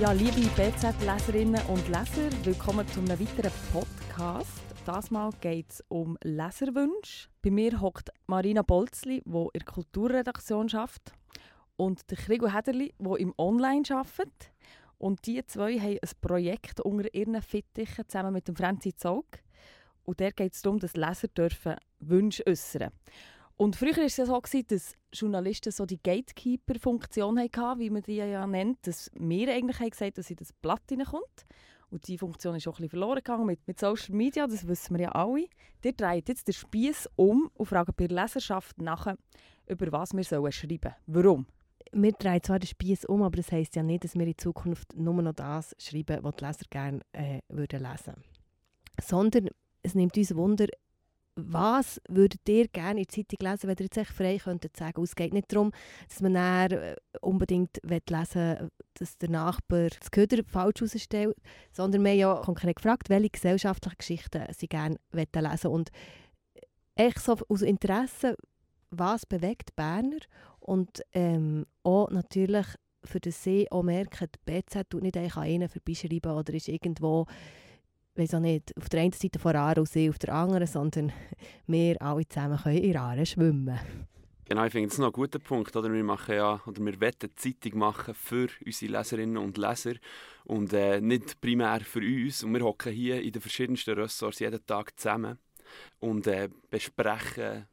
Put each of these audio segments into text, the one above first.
Ja, liebe BZ-Leserinnen und Leser, willkommen zu einem weiteren Podcast. Das Mal geht es um Leserwünsche. Bei mir hockt Marina Bolzli, die in der Kulturredaktion arbeitet, und der Krigo Hederli, der im Online arbeitet. Und die zwei haben ein Projekt unter ihren Fittichen zusammen mit dem Franzi Zog. Und der geht es darum, dass Leser dürfen Wünsche äußern Und früher war es ja so, dass Journalisten so die Gatekeeper-Funktion hatten, wie man die ja nennt, dass wir eigentlich haben gesagt dass in das Blatt hineinkommt. Und diese Funktion ist auch ein bisschen verloren gegangen mit, mit Social Media, das wissen wir ja alle. Der dreht jetzt den Spieß um und fragt bei der Leserschaft nach, über was wir sollen schreiben. Warum? Wir drehen zwar den Spieß um, aber das heisst ja nicht, dass wir in Zukunft nur noch das schreiben, was die Leser gerne äh, würden lesen Sondern es nimmt uns Wunder, was würdet ihr gerne in der Zeitung lesen, wenn ihr jetzt frei könntet sagen? Es geht nicht darum, dass man äh, unbedingt lesen will, dass der Nachbar das Köder falsch herausstellt, sondern wir haben ja konkret gefragt, welche gesellschaftlichen Geschichten sie gerne lesen Und echt so aus Interesse, was bewegt Berner und ähm, auch natürlich für das See auch merken, die BZ tut nicht einfach an ihnen vorbeischreiben oder ist irgendwo weiß auch nicht, auf der einen Seite von Aare See, auf der anderen, sondern wir alle zusammen können in Aare schwimmen. Genau, ich finde es noch ein guter Punkt. Oder? Wir, machen ja, oder wir wollen Zeitung machen für unsere Leserinnen und Leser und äh, nicht primär für uns. Und wir hocken hier in den verschiedensten Ressorts jeden Tag zusammen und äh, besprechen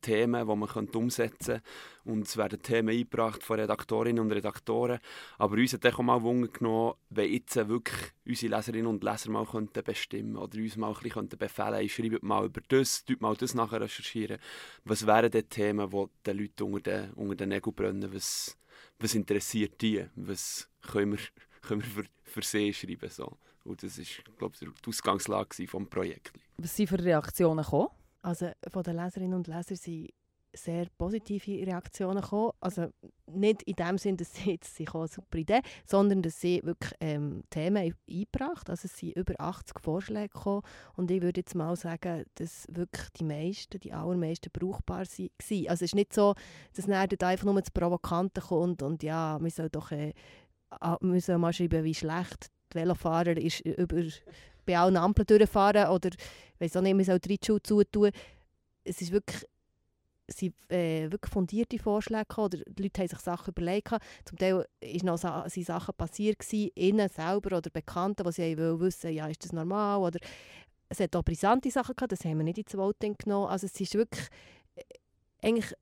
Themen, die man umsetzen könnte. Und es werden Themen eingebracht von Redaktorinnen und Redaktoren. Aber uns hat auch mal Wunder genommen, wenn jetzt wirklich unsere Leserinnen und Leser mal könnten bestimmen oder uns mal ein bisschen befehlen könnten, schreibt mal über das, mal das nachher recherchieren. Was wären die Themen, die den Leuten unter den, unter den Nägeln brennen? Was, was interessiert die? Was können wir, können wir für, für sie schreiben? So. Und das war, glaube ich, die Ausgangslage des Projekts. Was sind für Reaktionen gekommen? Also von den Leserinnen und Lesern sind sehr positive Reaktionen gekommen. Also nicht in dem Sinn, dass sie jetzt sich eine super Idee, sondern dass sie wirklich ähm, Themen eingebracht Also es sind über 80 Vorschläge gekommen und ich würde jetzt mal sagen, dass wirklich die meisten, die allermeisten brauchbar waren. Also es ist nicht so, dass dann einfach nur das Provokante kommt und ja, wir sollen doch äh, wir sollen mal schreiben, wie schlecht die Velofahrer ist über bei allen Ampeln durchfahren oder weiß auch nicht, man soll die Schuhe zutun. Es ist wirklich sind äh, wirklich fundierte Vorschläge gekommen, oder die Leute haben sich Sachen überlegt. Zum Teil sind noch Sa sind Sachen passiert gewesen, ihnen selber oder Bekannten, wo sie wollen wissen, ja, ist das normal? Oder es hat auch brisante Sachen gehabt, das haben wir nicht ins Voting genommen. Also es ist wirklich äh, eigentlich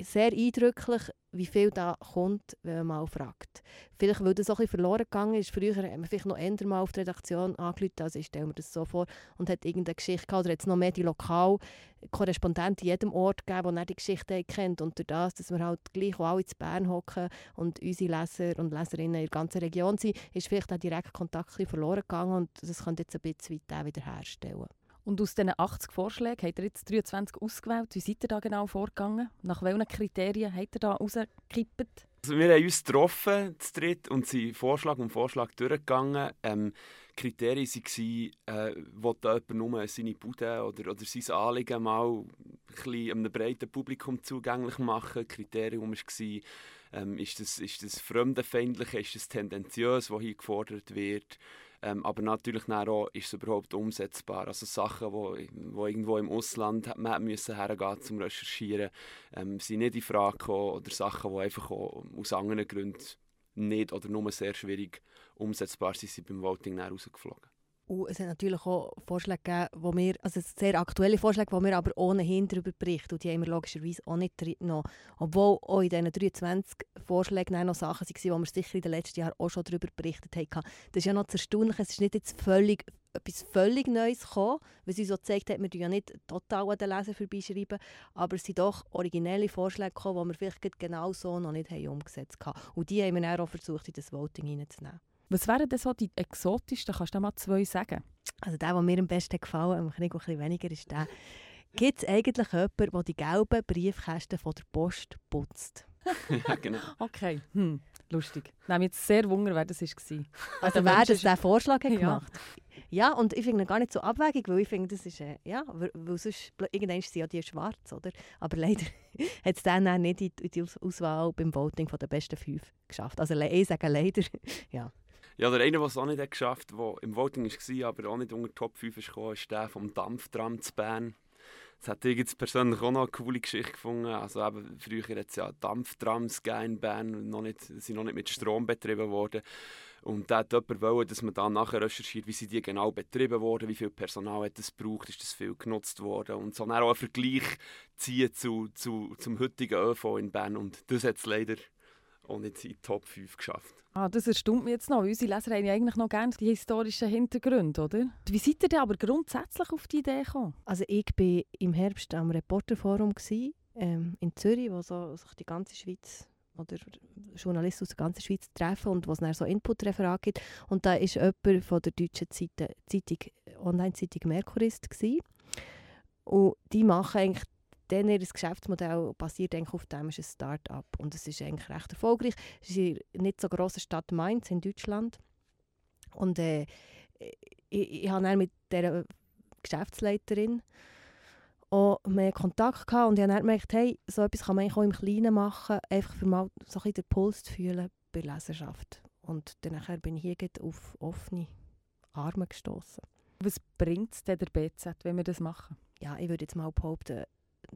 sehr eindrücklich, wie viel da kommt, wenn man mal fragt. Vielleicht, weil das auch ein bisschen verloren gegangen ist. Früher haben wir vielleicht noch eher mal auf die Redaktion angerufen, also ich stelle mir das so vor, und hat irgendeine Geschichte gehabt, oder hat es noch mehr die Lokalkorrespondenten in jedem Ort gegeben, die die Geschichte kennt. Und durch das, dass wir halt gleich auch alle in Bern hocken und unsere Leser und Leserinnen in der ganzen Region sind, ist vielleicht der direkte Kontakt verloren gegangen und das könnte jetzt ein bisschen weit wieder herstellen. Und aus diesen 80 Vorschlägen habt ihr jetzt 23 ausgewählt. Wie seid ihr da genau vorgegangen? Nach welchen Kriterien habt ihr da rausgekippt? Also wir haben uns getroffen, zu dritt, und sind Vorschlag um Vorschlag durchgegangen. Ähm, Kriterien waren, äh, will jemand nur seine Bude oder, oder sein Anliegen mal ein einem breiten Publikum zugänglich machen. Kriterium war, ähm, ist, das, ist das fremdenfeindlich, ist das tendenziös, was hier gefordert wird. Ähm, aber natürlich auch, ist es überhaupt umsetzbar. Also Sachen, wo, wo irgendwo im Ausland man müssen hergehen zum Recherchieren, ähm, sind nicht in Frage gekommen. Oder Sachen, die einfach aus anderen Gründen nicht oder nur sehr schwierig umsetzbar sind, sind beim Voting rausgeflogen. Und es hat natürlich auch Vorschläge gegeben, wo wir, also sehr aktuelle Vorschläge, die wir aber ohnehin darüber berichten. Und die haben wir logischerweise auch nicht genommen. Obwohl auch in diesen 23 Vorschlägen noch Sachen waren, die wir sicher in den letzten Jahren auch schon darüber berichtet haben. Das ist ja noch erstaunlich. Es ist nicht jetzt völlig, etwas völlig Neues gekommen, weil sie so gezeigt hat, wir ja nicht total an den Leser vorbeischreiben, aber es sind doch originelle Vorschläge gekommen, die wir vielleicht genau so noch nicht haben umgesetzt haben. Und die haben wir dann auch versucht, in das Voting hineinzunehmen. Was wären denn so die exotischsten? Kannst du mal zwei sagen? Also der, der mir am besten gefallen hat, ein bisschen weniger, ist der. Gibt es eigentlich jemanden, der die gelben Briefkästen von der Post putzt? ja, genau. Okay, hm. lustig. Nehme jetzt sehr Wunder, wer das war. Also wer das den Vorschlag hat gemacht Ja, und ich finde ihn gar nicht so abwägig, weil ich finde, das ist, äh, ja, weil, weil sonst, irgendwann sind ja die schwarz, oder? Aber leider hat es dann auch nicht in die Auswahl beim Voting von den besten fünf geschafft. Also ich sage leider, ja. Ja, der eine, der es auch nicht geschafft hat, der im Voting war, aber auch nicht unter Top 5 kam, ist der vom Dampftram zu Bern. Das hätte ich persönlich auch noch eine coole Geschichte gefunden. Also eben, früher hat es ja Dampftrams in Bern, noch nicht, sind noch nicht mit Strom betrieben worden. Und da hat jemand wollen, dass man dann nachher recherchiert, wie sie die genau betrieben wurden, wie viel Personal hat es gebraucht, ist das viel genutzt worden und so dann auch einen Vergleich ziehen zu, zu, zum heutigen ÖV in Bern und das hat es leider auch nicht in die Top 5 geschafft. Ah, das erstaunt mich jetzt noch. Unsere Leser haben ja eigentlich noch gerne die historischen Hintergründe, oder? Wie seid ihr denn aber grundsätzlich auf die Idee gekommen? Also ich war im Herbst am Reporterforum ähm, in Zürich, wo so, sich die ganze Schweiz oder Journalisten aus der ganzen Schweiz treffen und wo es dann so Input-Referat gibt. Und da war jemand von der deutschen Zeitung, Zeitung Online-Zeitung Merkurist. Gewesen. Und die machen eigentlich dann ihr Geschäftsmodell basiert eigentlich auf dem, ist ein Start-up. Und es ist eigentlich recht erfolgreich. Es ist in nicht so grossen Stadt Mainz in Deutschland. Und äh, ich, ich habe dann mit dieser Geschäftsleiterin auch mehr Kontakt gehabt und ich habe dann gemerkt, hey, so etwas kann man auch im Kleinen machen, einfach für mal so ein den Puls zu fühlen bei der Leserschaft. Und dann bin ich hier auf offene Arme gestoßen. Was bringt es denn der BZ, wenn wir das machen? Ja, ich würde jetzt mal behaupten,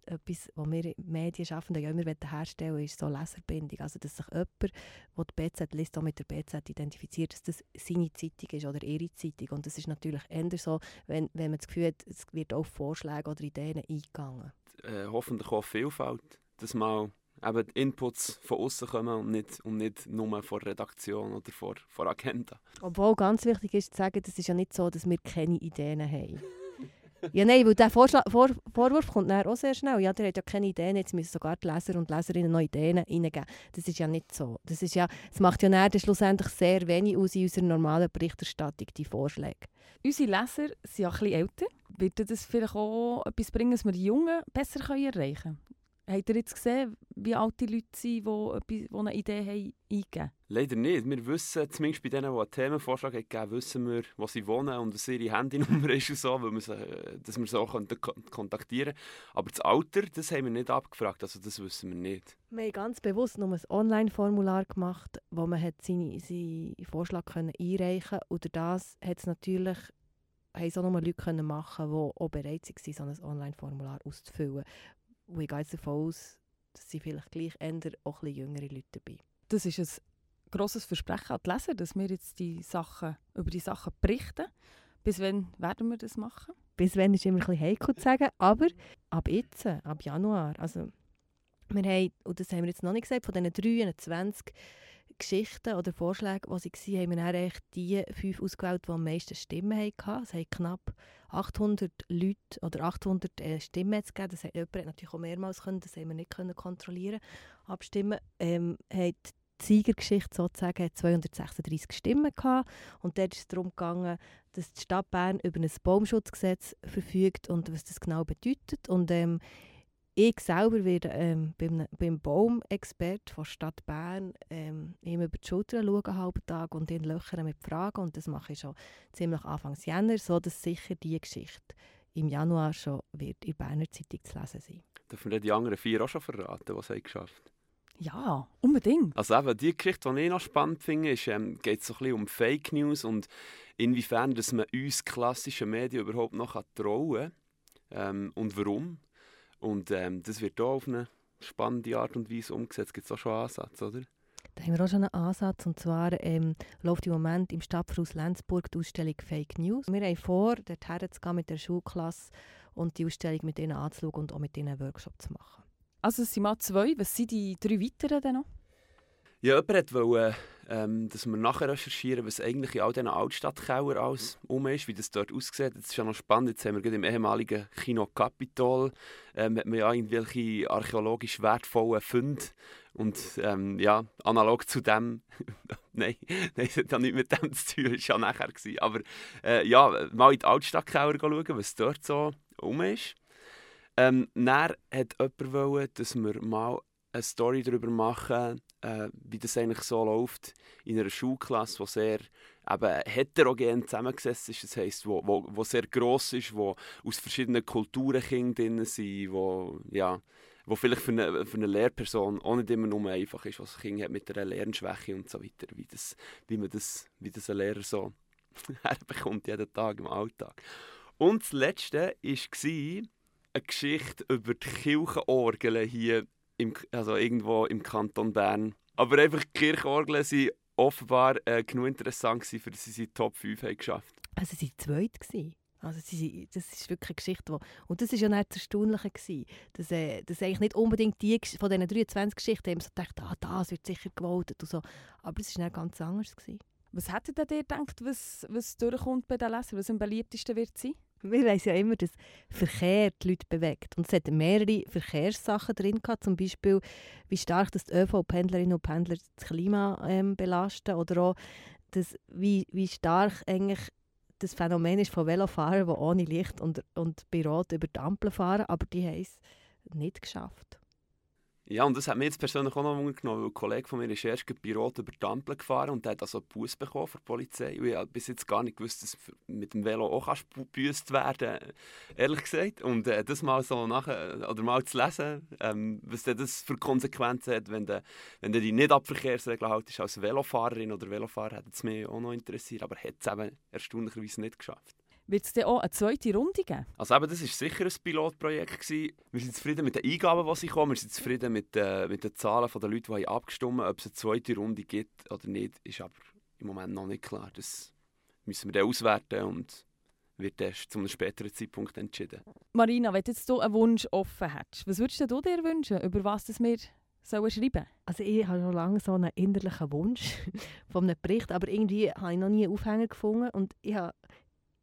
etwas, was wir Medienschaffenden ja immer herstellen wollen, ist so Leserbindung. Also, dass sich jemand, der die BZ liest, auch mit der BZ identifiziert, dass das seine Zeitung ist oder ihre Zeitung. Und das ist natürlich eher so, wenn, wenn man das Gefühl hat, es wird auf Vorschläge oder Ideen eingegangen. Äh, hoffentlich auch Vielfalt, dass mal eben Inputs von außen kommen und nicht, und nicht nur von Redaktion oder von, von Agenda. Obwohl ganz wichtig ist zu sagen, es ist ja nicht so, dass wir keine Ideen haben. Ja, nein, weil der Vorschlag, Vor Vorwurf kommt dann auch sehr schnell. Ja, der hat ja keine Ideen, jetzt müssen sogar die Leser und Leserinnen noch Ideen reingeben. Das ist ja nicht so. Das, ist ja, das macht ja dann schlussendlich sehr wenig aus in unserer normalen Berichterstattung, die Vorschläge. Unsere Leser sind ja ein bisschen älter. Wird das vielleicht auch etwas bringen, dass wir die Jungen besser erreichen können? Habt ihr jetzt gesehen, wie alte Leute sind, die, eine Idee haben, eingeben? Leider nicht. Wir wissen, zumindest bei denen, die einen Themenvorschlag haben gegeben wissen wir, wo sie wohnen und was ihre Handynummer ist und so, weil wir sie, dass wir sie auch kontaktieren können. Aber das Alter, das haben wir nicht abgefragt, also das wissen wir nicht. Wir haben ganz bewusst nur ein Online-Formular gemacht, wo man hat seine, seinen Vorschlag können einreichen konnte. Und das hat es natürlich haben es auch nur Leute können machen, die auch bereit waren, so ein Online-Formular auszufüllen. Und ich gehe jetzt davon aus, dass sie vielleicht gleich eher auch ein jüngere Leute dabei Das ist ein grosses Versprechen an die Leser, dass wir jetzt die Sachen, über die Sachen berichten. Bis wann werden wir das machen? Bis wann ist immer ein bisschen heikel zu sagen, aber ab jetzt, ab Januar. Also wir haben, und das haben wir jetzt noch nicht gesagt, von diesen 23 Geschichten oder Vorschlägen, die sie waren, haben wir dann die fünf ausgewählt, die am meisten Stimmen hatten. Es haben knapp 800 Leute oder 800 äh, Stimmen gegeben. Das hat jemand natürlich auch mehrmals können, das haben wir nicht können kontrollieren abstimmen. Ähm, hat die Siegergeschichte sozusagen hat 236 Stimmen gehabt. Und dort ist es darum gegangen, dass die Stadt Bern über ein Baumschutzgesetz verfügt und was das genau bedeutet. Und ähm, ich selber werde ähm, beim, beim Baumexpert von Stadt Bern ähm, ihm über die Schulter schauen, einen halben Tag, und ihn löchern mit Fragen. Und das mache ich schon ziemlich Anfang Jänner, so dass sicher diese Geschichte im Januar schon wird in der Berner Zeitung zu lesen sein. Dürfen wir die anderen vier auch schon verraten, was sie geschafft Ja, unbedingt. Also eben, die Geschichte, die ich noch spannend finde, ist, ähm, geht so ein bisschen um Fake News und inwiefern dass man uns klassischen Medien überhaupt noch trauen kann ähm, und warum. Und ähm, das wird hier auf eine spannende Art und Weise umgesetzt. Gibt es auch schon einen Ansatz, oder? Da haben wir auch schon einen Ansatz. Und zwar ähm, läuft im Moment im Stadthaus Lenzburg die Ausstellung Fake News. Wir haben vor, dorthin zu gehen mit der Schulklasse und die Ausstellung mit ihnen anzuschauen und auch mit ihnen einen Workshop zu machen. Also es sind mal zwei. Was sind die drei weiteren denn noch? Ja, jemand wollte, ähm, dass wir nachher recherchieren, was eigentlich in all diesen Altstadtkeller alles um ist, wie das dort aussieht. Das ist ja noch spannend. Jetzt haben wir gerade im ehemaligen Kino Capitol ähm, hat man ja irgendwelche archäologisch wertvollen Funde. Und ähm, ja, analog zu dem, nein, nein, das hat nicht mit dem zu tun, das war ja nachher. Gewesen. Aber äh, ja, mal in die Altstadtkeller schauen, was dort so um ist. Ähm, dann hat jemand wollen, dass wir mal eine Story darüber machen, äh, wie das eigentlich so läuft in einer Schulklasse, die sehr eben heterogen zusammengesetzt ist. Das heisst, wo, wo, wo sehr gross ist, wo aus verschiedenen Kulturen Kinder drin sind, wo, ja, wo vielleicht für eine, für eine Lehrperson auch nicht immer nur einfach ist, was ein Kind hat mit einer Lernschwäche und so weiter, wie, das, wie, man das, wie das ein Lehrer so herbekommt jeden Tag im Alltag. Und das Letzte war eine Geschichte über die Kirchenorgeln hier, im, also irgendwo im Kanton Bern. Aber einfach die Kirchenorgeln waren offenbar äh, genug interessant, gewesen, für dass sie die Top 5 haben geschafft Also sie waren zweit. Also sie, das ist wirklich eine Geschichte, wo, und das war ja nicht das Erstaunliche, gewesen, dass, äh, dass eigentlich nicht unbedingt die von diesen 23 Geschichten haben so gedacht, ah, das wird sicher gewollt und so. Aber es war ganz anders. Gewesen. Was hättet ihr gedacht, was, was durchkommt bei den Lesern, was am beliebtesten wird sein? Wir wissen ja immer, dass Verkehr die Leute bewegt. Und es hat mehrere Verkehrssachen drin gehabt, zum Beispiel, wie stark das die ÖV-Pendlerinnen und Pendler das Klima ähm, belasten oder auch, dass, wie, wie stark eigentlich das Phänomen ist von Velofahrern, die ohne Licht und, und bei Rot über die Ampel fahren, aber die haben es nicht geschafft. Ja, und das hat mich jetzt persönlich auch noch genommen, weil ein Kollege von mir ist erst bei Rot über die Ampel gefahren und der hat also einen Bus bekommen von der Polizei. Ich habe bis jetzt gar nicht gewusst, dass mit dem Velo auch gebüßt werden ehrlich gesagt. Und äh, das mal so nachher, oder mal zu lesen, ähm, was das für Konsequenzen hat, wenn du, wenn dich nicht ab Verkehrsregeln haltest als Velofahrerin oder Velofahrer, hat es mich auch noch interessiert, aber hat es eben erstaunlicherweise nicht geschafft. Wird es dann auch eine zweite Runde geben? Also eben, das war sicher ein Pilotprojekt. Gewesen. Wir sind zufrieden mit den Eingaben, die sie kommen. Wir sind zufrieden mit, äh, mit den Zahlen der Leute, die abgestimmt haben. Ob es eine zweite Runde gibt oder nicht, ist aber im Moment noch nicht klar. Das müssen wir dann auswerten und wird erst zu einem späteren Zeitpunkt entschieden. Marina, wenn jetzt du einen Wunsch offen hättest, was würdest du dir wünschen, über was das wir sollen schreiben Also ich habe schon lange so einen innerlichen Wunsch von einem Bericht, aber irgendwie habe ich noch nie einen Aufhänger gefunden und ich habe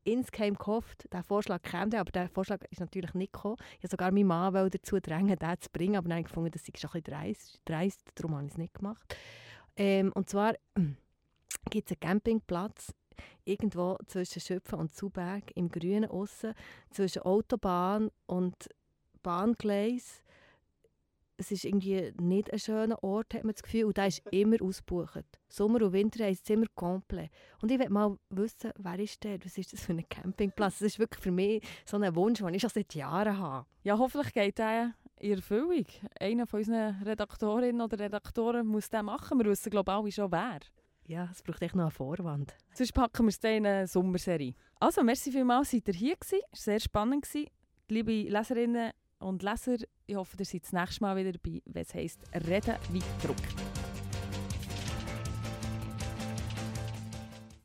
insgeheim gehofft, der Vorschlag käme, aber der Vorschlag ist natürlich nicht gekommen. Ich habe sogar meinen Mann dazu drängen, den zu bringen, aber dann habe ich gefunden, das ist ein bisschen dreist, darum habe ich es nicht gemacht. Ähm, und zwar gibt es einen Campingplatz irgendwo zwischen Schöpfen und Zuberg im Grünen aussen, zwischen Autobahn und Bahngleis es ist irgendwie nicht ein schöner Ort, hat man das Gefühl. Und der ist immer ausgebucht. Sommer und Winter ist es immer komplett. Und ich will mal wissen, wer ist der? Was ist das für ein Campingplatz? Das ist wirklich für mich so ein Wunsch, den ich schon seit Jahren habe. Ja, hoffentlich geht der in Erfüllung. Einer von unseren Redaktorinnen oder Redaktoren muss das machen. Wir wissen, glaube ich, alle schon, wer. Ja, es braucht echt noch einen Vorwand. Sonst packen wir es in eine Sommerserie. Also, merci vielmals, seid ihr hier gewesen. Es war sehr spannend. Liebe Leserinnen und Leser, ich hoffe, ihr seid das nächste Mal wieder dabei, wenn es heisst «Reden wie gedruckt».